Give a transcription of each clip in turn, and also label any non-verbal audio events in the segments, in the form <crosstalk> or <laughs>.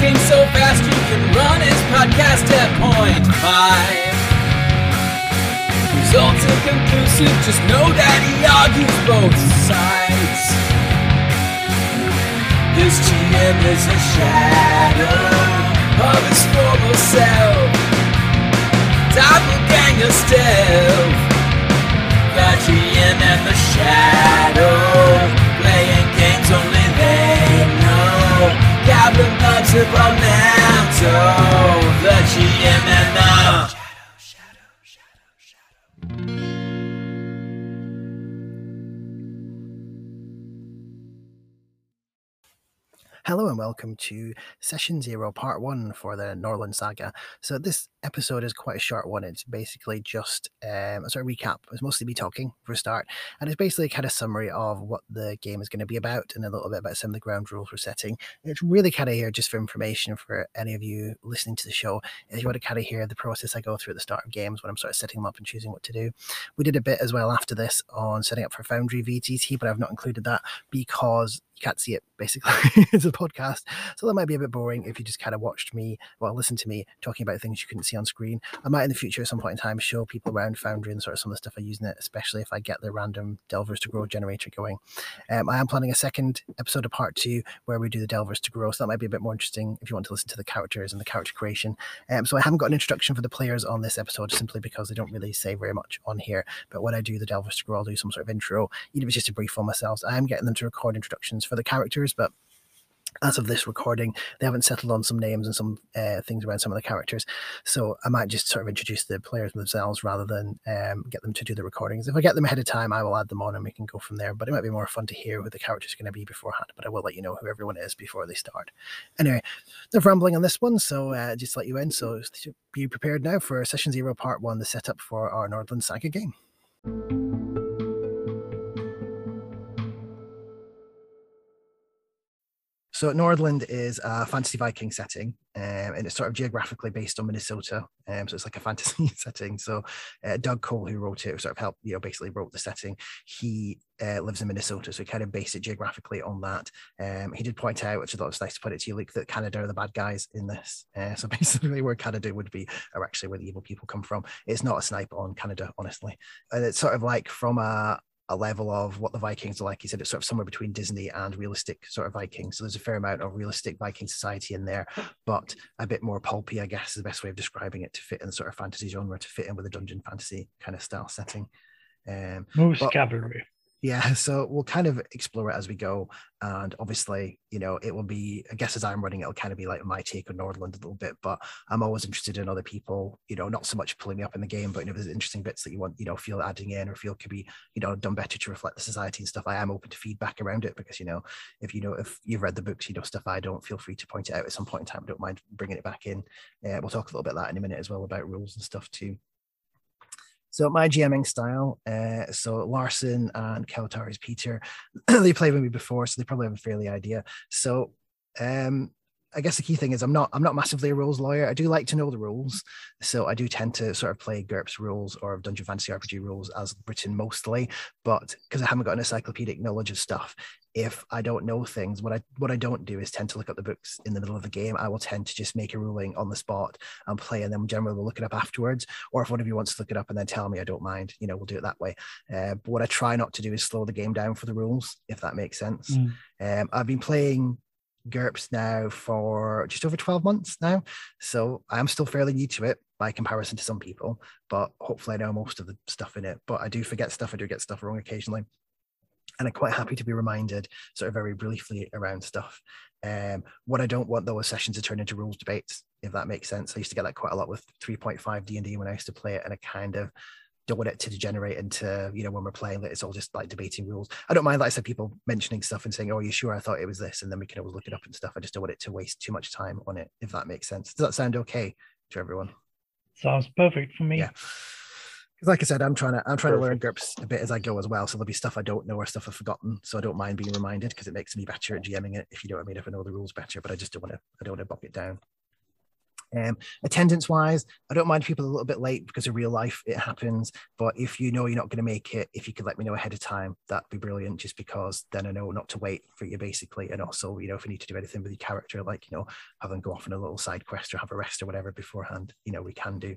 talking so fast you can run his podcast at point five. Results are inconclusive, just know that he argues both sides. His GM is a shadow of his former self. Doppelganger stealth. Goblin Hello and welcome to session zero, part one for the Nordlond Saga. So this episode is quite a short one. It's basically just um, a sort of recap. It's mostly me talking for a start, and it's basically kind of summary of what the game is going to be about and a little bit about some of the ground rules we're setting. It's really kind of here just for information for any of you listening to the show. If you want to kind of hear the process I go through at the start of games when I'm sort of setting them up and choosing what to do. We did a bit as well after this on setting up for Foundry VTT, but I've not included that because you can't see it basically <laughs> it's a podcast. So that might be a bit boring if you just kind of watched me well listen to me talking about things you couldn't see on screen. I might in the future at some point in time show people around foundry and sort of some of the stuff i use in it especially if i get the random delvers to grow generator going. Um, i am planning a second episode of part two where we do the delvers to grow so that might be a bit more interesting if you want to listen to the characters and the character creation. Um, so i haven't got an introduction for the players on this episode simply because they don't really say very much on here but when i do the delvers to grow i'll do some sort of intro. Even if it's just a brief on myself i am getting them to record introductions for the characters, but as of this recording, they haven't settled on some names and some uh, things around some of the characters. So I might just sort of introduce the players themselves rather than um, get them to do the recordings. If I get them ahead of time, I will add them on and we can go from there. But it might be more fun to hear who the characters are going to be beforehand. But I will let you know who everyone is before they start. Anyway, enough rambling on this one. So uh, just let you in. So be prepared now for session zero, part one, the setup for our Nordlond Saga game. So Nordlond is a fantasy Viking setting, um, and it's sort of geographically based on Minnesota. Um, so it's like a fantasy <laughs> setting. So uh, Doug Cole, who wrote it, sort of helped, you know, basically wrote the setting. He uh, lives in Minnesota, so he kind of based it geographically on that. Um, he did point out, which I thought was nice to put it to you, Luke, that Canada are the bad guys in this. Uh, so <laughs> basically, where Canada would be are actually where the evil people come from. It's not a snipe on Canada, honestly, and it's sort of like from a a level of what the Vikings are like. He said it's sort of somewhere between Disney and realistic sort of Vikings. So there's a fair amount of realistic Viking society in there, but a bit more pulpy, I guess, is the best way of describing it to fit in the sort of fantasy genre, to fit in with a dungeon fantasy kind of style setting. Um, Moose cavalry yeah so we'll kind of explore it as we go and obviously you know it will be i guess as i'm running it'll kind of be like my take on nordlond a little bit but i'm always interested in other people you know not so much pulling me up in the game but you know, there's interesting bits that you want you know feel adding in or feel could be you know done better to reflect the society and stuff i am open to feedback around it because you know if you know if you've read the books you know stuff i don't feel free to point it out at some point in time I don't mind bringing it back in. Uh, we'll talk a little bit that in a minute as well about rules and stuff too so my GMing style, uh, so Larson and Keltar is Peter. <clears throat> they played with me before, so they probably have a fairly idea. So um, I guess the key thing is I'm not I'm not massively a rules lawyer. I do like to know the rules, so I do tend to sort of play GURPS rules or Dungeon Fantasy RPG rules as written mostly. But because I haven't got an encyclopedic knowledge of stuff, if I don't know things, what I what I don't do is tend to look up the books in the middle of the game. I will tend to just make a ruling on the spot and play, and then generally we'll look it up afterwards. Or if one of you wants to look it up and then tell me, I don't mind. You know, we'll do it that way. Uh, but what I try not to do is slow the game down for the rules, if that makes sense. Mm. Um, I've been playing GURPS now for just over 12 months now. So I'm still fairly new to it by comparison to some people, but hopefully I know most of the stuff in it. But I do forget stuff, I do get stuff wrong occasionally. And I'm quite happy to be reminded sort of very briefly around stuff. Um, what I don't want though is sessions to turn into rules debates, if that makes sense. I used to get that quite a lot with 3.5 D&D when I used to play it and I kind of don't want it to degenerate into you know when we're playing that it's all just like debating rules. I don't mind like i said people mentioning stuff and saying oh you sure i thought it was this? And then we can always look it up and stuff. I just don't want it to waste too much time on it if that makes sense. Does that sound okay to everyone? Sounds perfect for me. Yeah because like I said, I'm trying to I'm trying Perfect. to learn GURPS a bit as I go as well. So there'll be stuff I don't know or stuff I've forgotten. So I don't mind being reminded because it makes me better at GMing it, if you know what I mean, if I know the rules better. But I just don't want to I don't want to bog it down. Um, attendance wise, I don't mind people a little bit late because of real life, it happens. But if you know you're not going to make it, if you could let me know ahead of time, that'd be brilliant. Just because then I know not to wait for you, basically. And also, you know, if we need to do anything with your character, like you know, have them go off on a little side quest or have a rest or whatever beforehand, you know, we can do.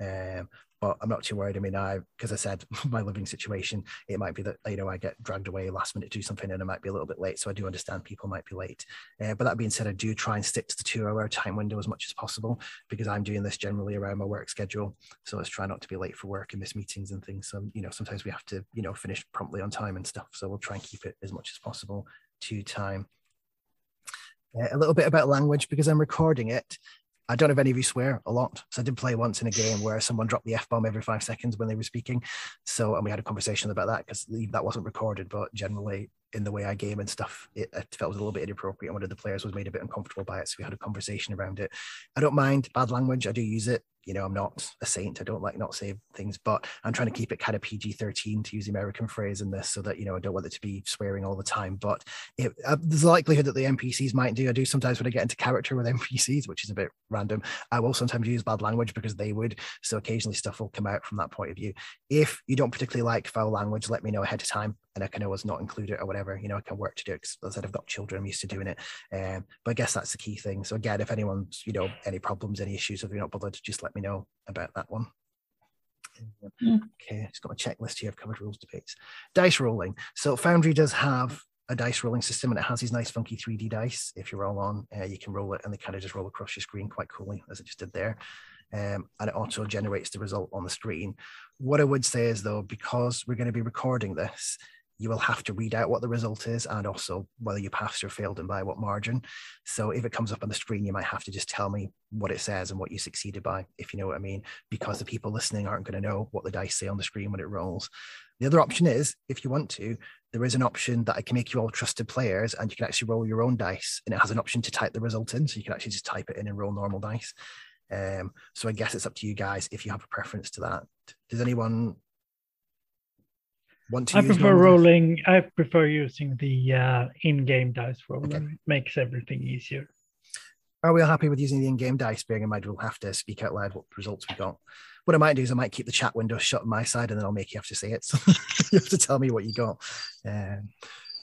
Um, but I'm not too worried. I mean, I because I said <laughs> my living situation, it might be that you know I get dragged away last minute to do something and I might be a little bit late. So I do understand people might be late. Uh, but that being said, I do try and stick to the two-hour time window as much as possible because I'm doing this generally around my work schedule. So let's try not to be late for work and miss meetings and things. So you know, sometimes we have to you know finish promptly on time and stuff. So we'll try and keep it as much as possible to time. Uh, a little bit about language because I'm recording it. I don't know if any of you swear a lot. So I did play once in a game where someone dropped the F bomb every five seconds when they were speaking. So, and we had a conversation about that because that wasn't recorded, but generally in the way I game and stuff, it, it felt a little bit inappropriate. And one of the players was made a bit uncomfortable by it. So we had a conversation around it. I don't mind bad language. I do use it you know, I'm not a saint. I don't like not say things, but I'm trying to keep it kind of PG 13 to use the American phrase in this so that, you know, I don't want it to be swearing all the time. But it, uh, there's a likelihood that the NPCs might do. I do sometimes when I get into character with NPCs, which is a bit random, I will sometimes use bad language because they would. So occasionally stuff will come out from that point of view. If you don't particularly like foul language, let me know ahead of time and I can always not include it or whatever. You know, I can work to do it because as I said, I've got children, I'm used to doing it. Um, but I guess that's the key thing. So again, if anyone's, you know, any problems, any issues, if you're not bothered, just let me know about that one. Mm. Okay, just got a checklist here. I've covered rules debates. Dice rolling. So Foundry does have a dice rolling system and it has these nice funky 3D dice. If you roll on, uh, you can roll it and they kind of just roll across your screen quite coolly as it just did there. Um, and it auto generates the result on the screen. What I would say is though, because we're going to be recording this, you will have to read out what the result is and also whether you passed or failed and by what margin. So if it comes up on the screen, you might have to just tell me what it says and what you succeeded by, if you know what I mean, because the people listening aren't going to know what the dice say on the screen when it rolls. The other option is, if you want to, there is an option that I can make you all trusted players and you can actually roll your own dice and it has an option to type the result in. So you can actually just type it in and roll normal dice. Um, so I guess it's up to you guys if you have a preference to that. Does anyone want to I prefer rolling. I prefer using the uh, in-game dice roller. Okay. It makes everything easier. Are we all happy with using the in-game dice? Bearing in mind we'll have to speak out loud what results we got. What I might do is I might keep the chat window shut on my side, and then I'll make you have to say it. So <laughs> you have to tell me what you got. Um,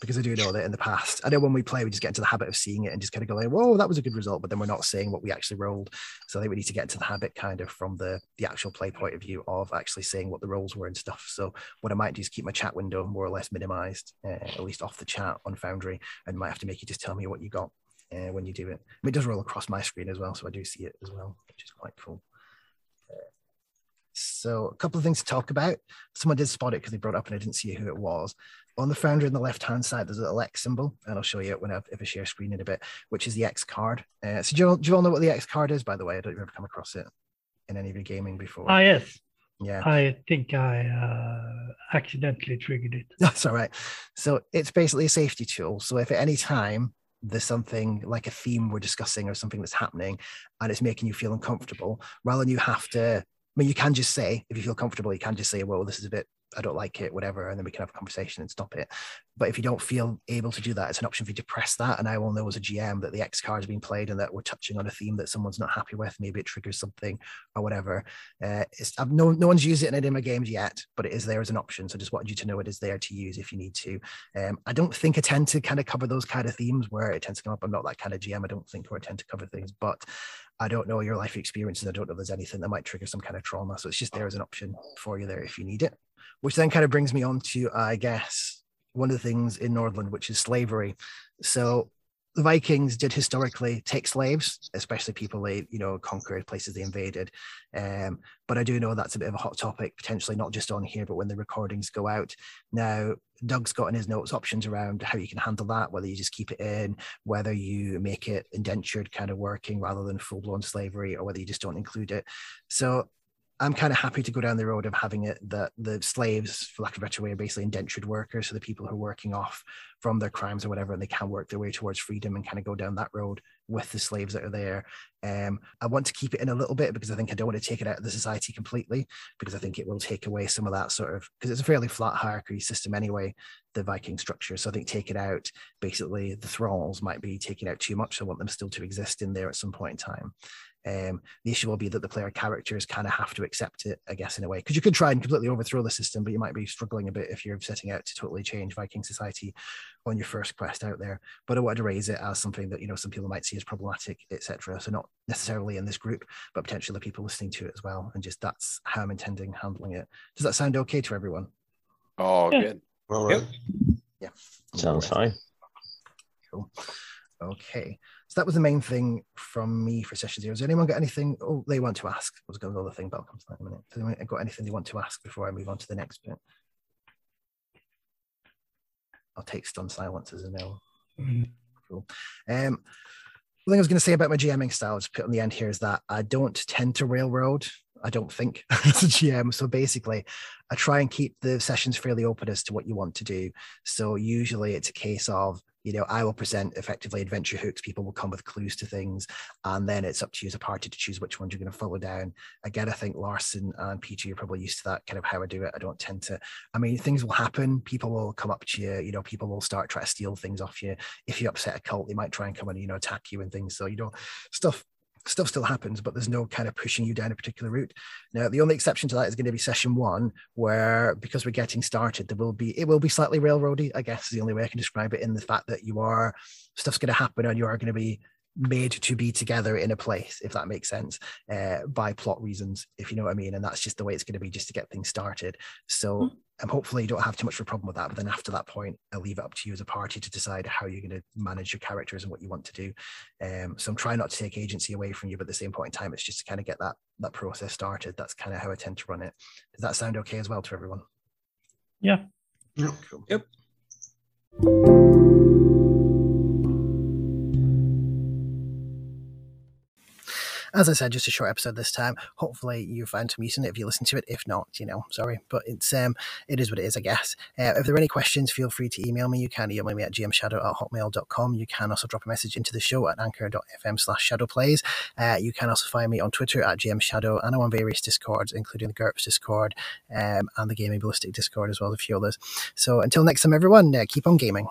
because I do know that in the past, I know when we play, we just get into the habit of seeing it and just kind of go like, "Whoa, that was a good result," but then we're not seeing what we actually rolled. So I think we need to get into the habit, kind of from the the actual play point of view, of actually seeing what the rolls were and stuff. So what I might do is keep my chat window more or less minimized, uh, at least off the chat on Foundry, and might have to make you just tell me what you got uh, when you do it. I mean, it does roll across my screen as well, so I do see it as well, which is quite cool. So a couple of things to talk about. Someone did spot it because they brought up and I didn't see who it was. On the Foundry on the left-hand side, there's a little X symbol, and I'll show you it when I, if I share screen in a bit, which is the X card. Uh, so do you, all, do you all know what the X card is, by the way? I don't ever come across it in any of your gaming before. Ah, yes. Yeah. I think I uh, accidentally triggered it. <laughs> That's all right. So it's basically a safety tool. So if at any time there's something like a theme we're discussing or something that's happening and it's making you feel uncomfortable, rather than you have to I mean, you can just say, if you feel comfortable, you can just say, well, this is a bit, I don't like it, whatever, and then we can have a conversation and stop it. But if you don't feel able to do that, it's an option for you to press that. And I will know as a GM that the X card is being played and that we're touching on a theme that someone's not happy with. Maybe it triggers something or whatever. Uh, it's, I've no, no one's used it in any of my games yet, but it is there as an option. So I just wanted you to know it is there to use if you need to. Um, I don't think I tend to kind of cover those kind of themes where it tends to come up. I'm not that kind of GM. I don't think where I tend to cover things, but I don't know your life experiences. I don't know if there's anything that might trigger some kind of trauma. So it's just there as an option for you there if you need it. Which then kind of brings me on to, I guess, one of the things in Nordlond, which is slavery. So the Vikings did historically take slaves, especially people they, you know, conquered places they invaded. Um, but I do know that's a bit of a hot topic, potentially not just on here, but when the recordings go out. Now, Doug's got in his notes options around how you can handle that, whether you just keep it in, whether you make it indentured kind of working rather than full blown slavery, or whether you just don't include it. So I'm kind of happy to go down the road of having it that the slaves, for lack of a better way, are basically indentured workers. So the people who are working off from their crimes or whatever, and they can work their way towards freedom and kind of go down that road with the slaves that are there. Um, I want to keep it in a little bit because I think I don't want to take it out of the society completely because I think it will take away some of that sort of because it's a fairly flat hierarchy system anyway. the Viking structure. So I think take it out basically the thralls might be taking out too much. I want them still to exist in there at some point in time. Um, the issue will be that the player characters kind of have to accept it, I guess, in a way. Because you could try and completely overthrow the system, but you might be struggling a bit if you're setting out to totally change Viking society on your first quest out there. But I wanted to raise it as something that you know some people might see as problematic, etc. So not necessarily in this group, but potentially the people listening to it as well. And just that's how I'm intending handling it. Does that sound okay to everyone? Oh, Yeah. good. All Yep. right. Yeah. Sounds fine. Cool. Okay. So that was the main thing from me for session zero. Has anyone got anything oh, they want to ask? I was going to another thing, but I'll come to that in a minute. Has anyone got anything they want to ask before I move on to the next bit? I'll take stun silence as a no. Mhm. Cool. Um, the thing I was going to say about my GMing style, just put on the end here, is that I don't tend to railroad. I don't think <laughs> as a GM. So basically, I try and keep the sessions fairly open as to what you want to do. So usually it's a case of, you know, I will present effectively adventure hooks. People will come with clues to things, and then it's up to you as a party to choose which ones you're going to follow down. Again, I think Larson and Peter, you're probably used to that kind of how I do it. I don't tend to. I mean, things will happen. People will come up to you. You know, people will start trying to steal things off you. If you upset a cult, they might try and come and you know attack you and things. So you know, stuff stuff still happens, but there's no kind of pushing you down a particular route. Now, the only exception to that is going to be session one, where because we're getting started, there will be it will be slightly railroady, I guess is the only way I can describe it, in the fact that you are stuff's going to happen and you are going to be made to be together in a place, if that makes sense, uh, by plot reasons, if you know what I mean. And that's just the way it's going to be just to get things started. So um, hopefully you don't have too much of a problem with that. But then after that point, I'll leave it up to you as a party to decide how you're going to manage your characters and what you want to do. Um, so I'm trying not to take agency away from you, but at the same point in time, it's just to kind of get that that process started. That's kind of how I tend to run it. Does that sound okay as well to everyone? Yeah. Yep. Cool. Yep. As I said, just a short episode this time. Hopefully you found some use in it if you listen to it. If not, you know, sorry, but it's um it is what it is, I guess. Uh, if there are any questions, feel free to email me. You can email me at gmshadow at hotmail.com. You can also drop a message into the show at anchor.fm slash shadowplays. Uh, you can also find me on Twitter at gmshadow and I'm on various discords, including the GURPS Discord um, and the Gaming Ballistic Discord, as well as a few others. So until next time, everyone, uh, keep on gaming.